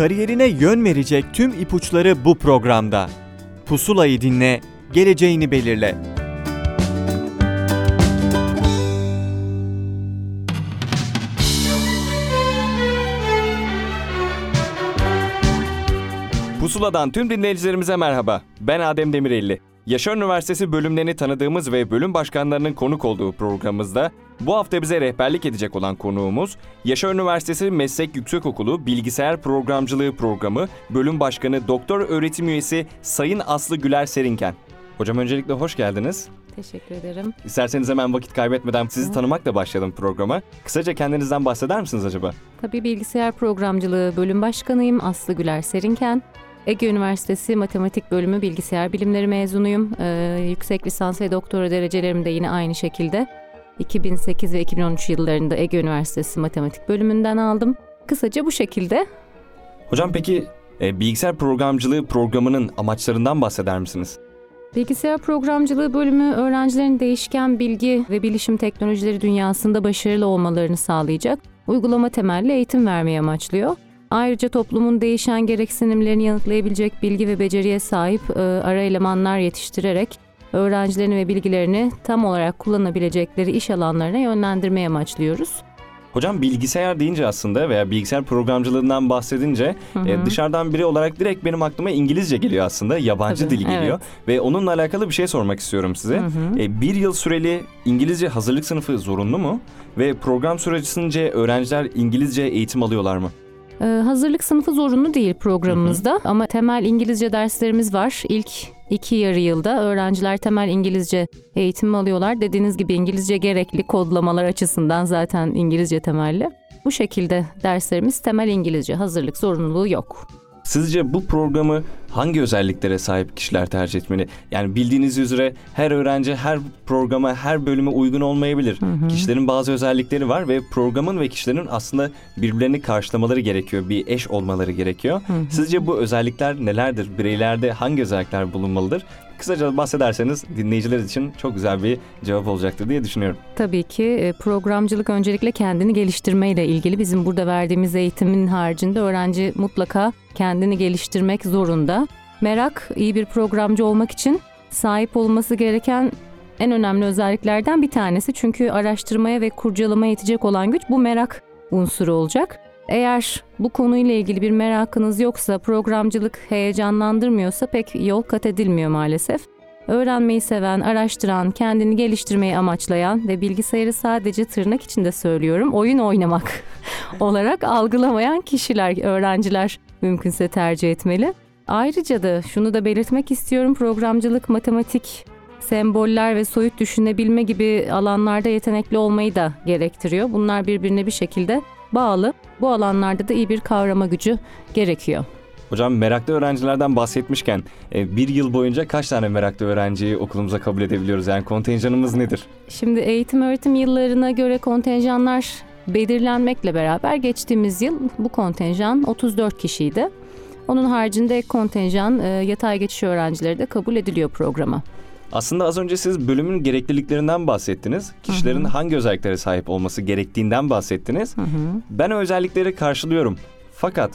Kariyerine yön verecek tüm ipuçları bu programda. Pusulayı dinle, geleceğini belirle. Pusula'dan tüm dinleyicilerimize merhaba. Ben Adem Demirelli. Yaşar Üniversitesi bölümlerini tanıdığımız ve bölüm başkanlarının konuk olduğu programımızda bu hafta bize rehberlik edecek olan konuğumuz Yaşar Üniversitesi Meslek Yüksekokulu Bilgisayar Programcılığı Programı Bölüm Başkanı Doktor Öğretim Üyesi Sayın Aslı Güler Serinken. Hocam öncelikle hoş geldiniz. Teşekkür ederim. İsterseniz hemen vakit kaybetmeden sizi tanımakla başlayalım programa. Kısaca kendinizden bahseder misiniz acaba? Tabii bilgisayar programcılığı bölüm başkanıyım Aslı Güler Serinken. Ege Üniversitesi Matematik Bölümü Bilgisayar Bilimleri mezunuyum. Ee, yüksek lisans ve doktora derecelerimi de yine aynı şekilde 2008 ve 2013 yıllarında Ege Üniversitesi Matematik Bölümünden aldım. Kısaca bu şekilde. Hocam peki e, bilgisayar programcılığı programının amaçlarından bahseder misiniz? Bilgisayar programcılığı bölümü öğrencilerin değişken bilgi ve bilişim teknolojileri dünyasında başarılı olmalarını sağlayacak uygulama temelli eğitim vermeyi amaçlıyor. Ayrıca toplumun değişen gereksinimlerini yanıtlayabilecek bilgi ve beceriye sahip e, ara elemanlar yetiştirerek öğrencilerini ve bilgilerini tam olarak kullanabilecekleri iş alanlarına yönlendirmeyi amaçlıyoruz. Hocam bilgisayar deyince aslında veya bilgisayar programcılığından bahsedince Hı e, hı. dışarıdan biri olarak direkt benim aklıma İngilizce geliyor aslında. Yabancı Tabii, dil geliyor. Ve onunla alakalı bir şey sormak istiyorum size. Hı hı. E, bir yıl süreli İngilizce hazırlık sınıfı zorunlu mu? Ve program sürecince öğrenciler İngilizce eğitim alıyorlar mı? Ee, hazırlık sınıfı zorunlu değil programımızda ama temel İngilizce derslerimiz var. İlk iki yarı yılda öğrenciler temel İngilizce eğitimi alıyorlar. Dediğiniz gibi İngilizce gerekli kodlamalar açısından zaten İngilizce temelli. Bu şekilde derslerimiz temel İngilizce hazırlık zorunluluğu yok. Sizce bu programı hangi özelliklere sahip kişiler tercih etmeli? Yani bildiğiniz üzere her öğrenci her programa, her bölüme uygun olmayabilir. Hı hı. Kişilerin bazı özellikleri var ve programın ve kişilerin aslında birbirlerini karşılamaları gerekiyor. Bir eş olmaları gerekiyor. Hı hı. Sizce bu özellikler nelerdir? Bireylerde hangi özellikler bulunmalıdır? Kısaca bahsederseniz dinleyiciler için çok güzel bir cevap olacaktır diye düşünüyorum. Tabii ki e, programcılık öncelikle kendini geliştirmeyle ilgili. Bizim burada verdiğimiz eğitimin haricinde öğrenci mutlaka kendini geliştirmek zorunda. Merak iyi bir programcı olmak için sahip olması gereken en önemli özelliklerden bir tanesi. Çünkü araştırmaya ve kurcalamaya yetecek olan güç bu merak unsuru olacak. Eğer bu konuyla ilgili bir merakınız yoksa, programcılık heyecanlandırmıyorsa pek yol kat edilmiyor maalesef. Öğrenmeyi seven, araştıran, kendini geliştirmeyi amaçlayan ve bilgisayarı sadece tırnak içinde söylüyorum, oyun oynamak olarak algılamayan kişiler, öğrenciler mümkünse tercih etmeli. Ayrıca da şunu da belirtmek istiyorum, programcılık, matematik, semboller ve soyut düşünebilme gibi alanlarda yetenekli olmayı da gerektiriyor. Bunlar birbirine bir şekilde bağlı. Bu alanlarda da iyi bir kavrama gücü gerekiyor. Hocam meraklı öğrencilerden bahsetmişken e, bir yıl boyunca kaç tane meraklı öğrenciyi okulumuza kabul edebiliyoruz? Yani kontenjanımız nedir? Şimdi eğitim öğretim yıllarına göre kontenjanlar belirlenmekle beraber geçtiğimiz yıl bu kontenjan 34 kişiydi. Onun haricinde kontenjan e, yatay geçiş öğrencileri de kabul ediliyor programa. Aslında az önce siz bölümün gerekliliklerinden bahsettiniz. Kişilerin Hı hı. hangi özelliklere sahip olması gerektiğinden bahsettiniz. Hı hı. Ben o özellikleri karşılıyorum. Fakat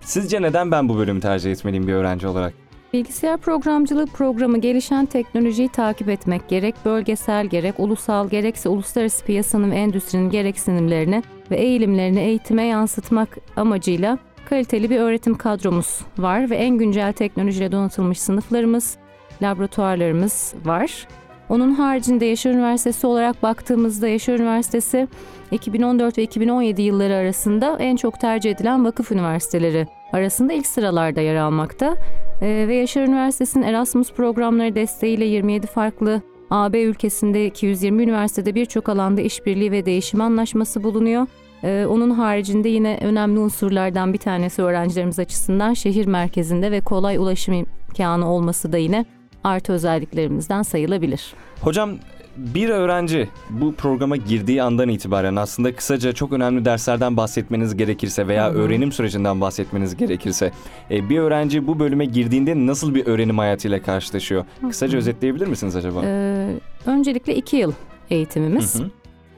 sizce neden ben bu bölümü tercih etmeliyim bir öğrenci olarak? Bilgisayar programcılığı programı gelişen teknolojiyi takip etmek gerek bölgesel gerek ulusal gerekse uluslararası piyasanın ve endüstrinin gereksinimlerini ve eğilimlerini eğitime yansıtmak amacıyla kaliteli bir öğretim kadromuz var ve en güncel teknolojiyle donatılmış sınıflarımız, laboratuvarlarımız var. Onun haricinde Yaşar Üniversitesi olarak baktığımızda Yaşar Üniversitesi 2014 ve 2017 yılları arasında en çok tercih edilen vakıf üniversiteleri arasında ilk sıralarda yer almakta. Ee, ve Yaşar Üniversitesi'nin Erasmus programları desteğiyle 27 farklı AB ülkesinde 220 üniversitede birçok alanda işbirliği ve değişim anlaşması bulunuyor. Ee, onun haricinde yine önemli unsurlardan bir tanesi öğrencilerimiz açısından şehir merkezinde ve kolay ulaşım imkanı olması da yine artı özelliklerimizden sayılabilir. Hocam bir öğrenci bu programa girdiği andan itibaren aslında kısaca çok önemli derslerden bahsetmeniz gerekirse veya Hı hı. öğrenim sürecinden bahsetmeniz gerekirse e, bir öğrenci bu bölüme girdiğinde nasıl bir öğrenim hayatıyla karşılaşıyor? Kısaca hı. özetleyebilir misiniz acaba? Ee, öncelikle iki yıl eğitimimiz. Hı hı.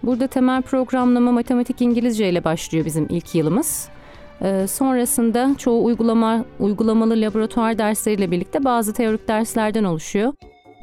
Burada temel programlama matematik İngilizce ile başlıyor bizim ilk yılımız. Ee, sonrasında çoğu uygulama uygulamalı laboratuvar dersleriyle birlikte bazı teorik derslerden oluşuyor.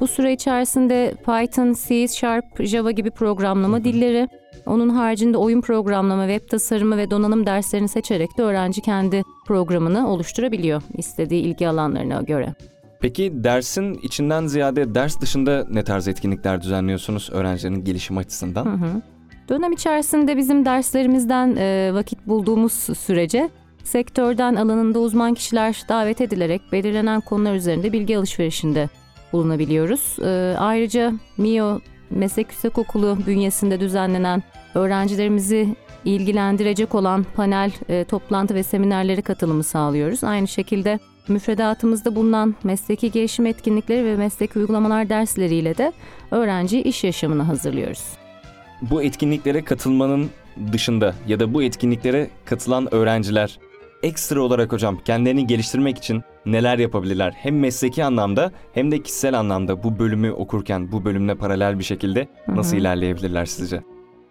Bu süre içerisinde Python, C, Sharp, Java gibi programlama dilleri, onun haricinde oyun programlama, web tasarımı ve donanım derslerini seçerek de öğrenci kendi programını oluşturabiliyor istediği ilgi alanlarına göre. Peki dersin içinden ziyade ders dışında ne tarz etkinlikler düzenliyorsunuz öğrencilerin gelişim açısından? Hı hı. Dönem içerisinde bizim derslerimizden e, vakit bulduğumuz sürece sektörden alanında uzman kişiler davet edilerek belirlenen konular üzerinde bilgi alışverişinde bulunabiliyoruz. E, ayrıca MIO Meslek Yüksekokulu bünyesinde düzenlenen öğrencilerimizi ilgilendirecek olan panel, e, toplantı ve seminerlere katılımı sağlıyoruz. Aynı şekilde müfredatımızda bulunan mesleki gelişim etkinlikleri ve mesleki uygulamalar dersleriyle de öğrenci iş yaşamına hazırlıyoruz. Bu etkinliklere katılmanın dışında ya da bu etkinliklere katılan öğrenciler ekstra olarak hocam kendilerini geliştirmek için neler yapabilirler? Hem mesleki anlamda hem de kişisel anlamda bu bölümü okurken bu bölümle paralel bir şekilde nasıl Hı hı. ilerleyebilirler sizce?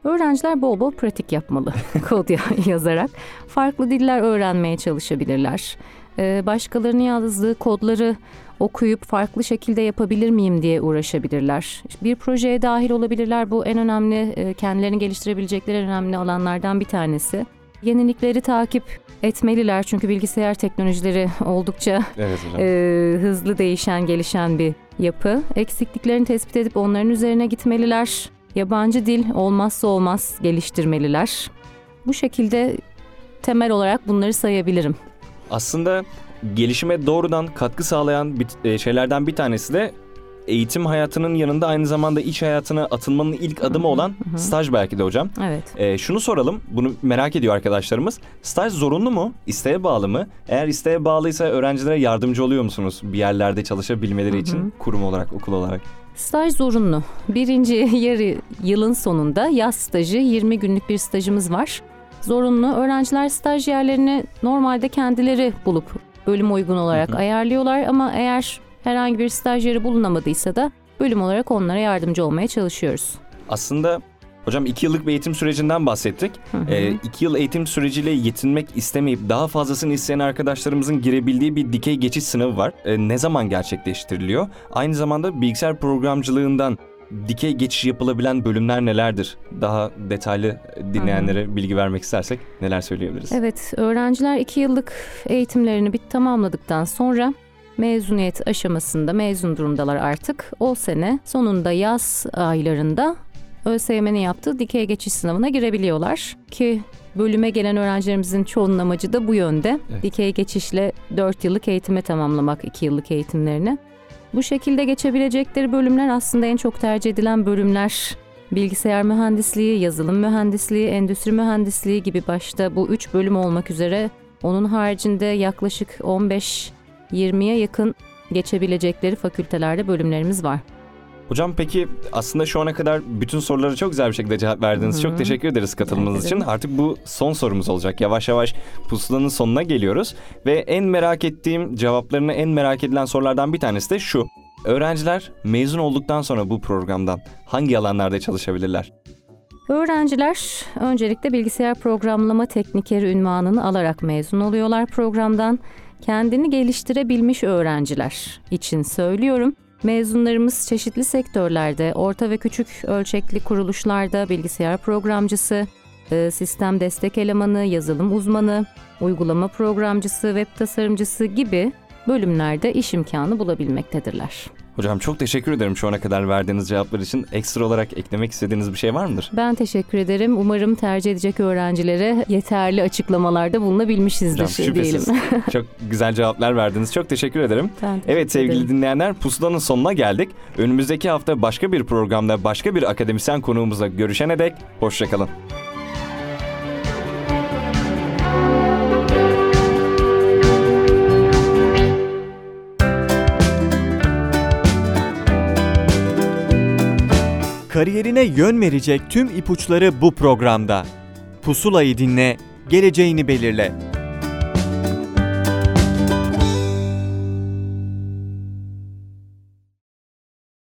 Öğrenciler bol bol pratik yapmalı kod ya- yazarak. Farklı diller öğrenmeye çalışabilirler. Ee, başkalarının yazdığı kodları okuyup farklı şekilde yapabilir miyim diye uğraşabilirler. Bir projeye dahil olabilirler. Bu en önemli, e, kendilerini geliştirebilecekleri en önemli alanlardan bir tanesi. Yenilikleri takip etmeliler çünkü bilgisayar teknolojileri oldukça Evet hocam. e, hızlı değişen, gelişen bir yapı. Eksikliklerini tespit edip onların üzerine gitmeliler. Yabancı dil olmazsa olmaz geliştirmeliler. Bu şekilde temel olarak bunları sayabilirim. Aslında gelişime doğrudan katkı sağlayan bir, e, şeylerden bir tanesi de eğitim hayatının yanında aynı zamanda iş hayatına atılmanın ilk adımı olan staj belki de hocam. Evet. E, şunu soralım, bunu merak ediyor arkadaşlarımız. Staj zorunlu mu? İsteğe bağlı mı? Eğer isteğe bağlıysa öğrencilere yardımcı oluyor musunuz bir yerlerde çalışabilmeleri için kurum olarak, okul olarak? Staj zorunlu. Birinci yarı yılın sonunda yaz stajı 20 günlük bir stajımız var. Zorunlu. Öğrenciler staj yerlerini normalde kendileri bulup bölüm uygun olarak Hı hı. ayarlıyorlar ama eğer herhangi bir staj yeri bulunamadıysa da bölüm olarak onlara yardımcı olmaya çalışıyoruz. Aslında hocam iki yıllık bir eğitim sürecinden bahsettik. Hı hı. Ee, iki yıl eğitim süreciyle yetinmek istemeyip daha fazlasını isteyen arkadaşlarımızın girebildiği bir dikey geçiş sınavı var. Ee, ne zaman gerçekleştiriliyor? Aynı zamanda bilgisayar programcılığından dikey geçiş yapılabilen bölümler nelerdir? Daha detaylı dinleyenlere bilgi vermek istersek neler söyleyebiliriz? Evet, öğrenciler iki yıllık eğitimlerini bit tamamladıktan sonra mezuniyet aşamasında mezun durumdalar artık. O sene sonunda yaz aylarında ÖSYM'nin yaptığı dikey geçiş sınavına girebiliyorlar ki bölüme gelen öğrencilerimizin çoğunun amacı da bu yönde. Evet. Dikey geçişle 4 yıllık eğitime tamamlamak 2 yıllık eğitimlerini. Bu şekilde geçebilecekleri bölümler aslında en çok tercih edilen bölümler. Bilgisayar mühendisliği, yazılım mühendisliği, endüstri mühendisliği gibi başta bu üç bölüm olmak üzere onun haricinde yaklaşık 15-20'ye yakın geçebilecekleri fakültelerde bölümlerimiz var. Hocam peki aslında şu ana kadar bütün sorulara çok güzel bir şekilde cevap verdiniz. Hı hı. Çok teşekkür ederiz katılımınız için. Artık bu son sorumuz olacak. Yavaş yavaş pusulanın sonuna geliyoruz. Ve en merak ettiğim cevaplarını en merak edilen sorulardan bir tanesi de şu. Öğrenciler mezun olduktan sonra bu programdan hangi alanlarda çalışabilirler? Öğrenciler öncelikle bilgisayar programlama teknikeri ünvanını alarak mezun oluyorlar programdan. Kendini geliştirebilmiş öğrenciler için söylüyorum. Mezunlarımız çeşitli sektörlerde, orta ve küçük ölçekli kuruluşlarda bilgisayar programcısı, e, sistem destek elemanı, yazılım uzmanı, uygulama programcısı, web tasarımcısı gibi bölümlerde iş imkanı bulabilmektedirler. Hocam çok teşekkür ederim şu ana kadar verdiğiniz cevaplar için. Ekstra olarak eklemek istediğiniz bir şey var mıdır? Ben teşekkür ederim. Umarım tercih edecek öğrencilere yeterli açıklamalarda bulunabilmişizdir Hocam şüphesiz. diyelim. çok güzel cevaplar verdiniz. Çok teşekkür ederim. Ben teşekkür Evet sevgili ederim. dinleyenler pusulanın sonuna geldik. Önümüzdeki hafta başka bir programda başka bir akademisyen konuğumuzla görüşene dek hoşçakalın. Kariyerine yön verecek tüm ipuçları bu programda. Pusulayı dinle, geleceğini belirle.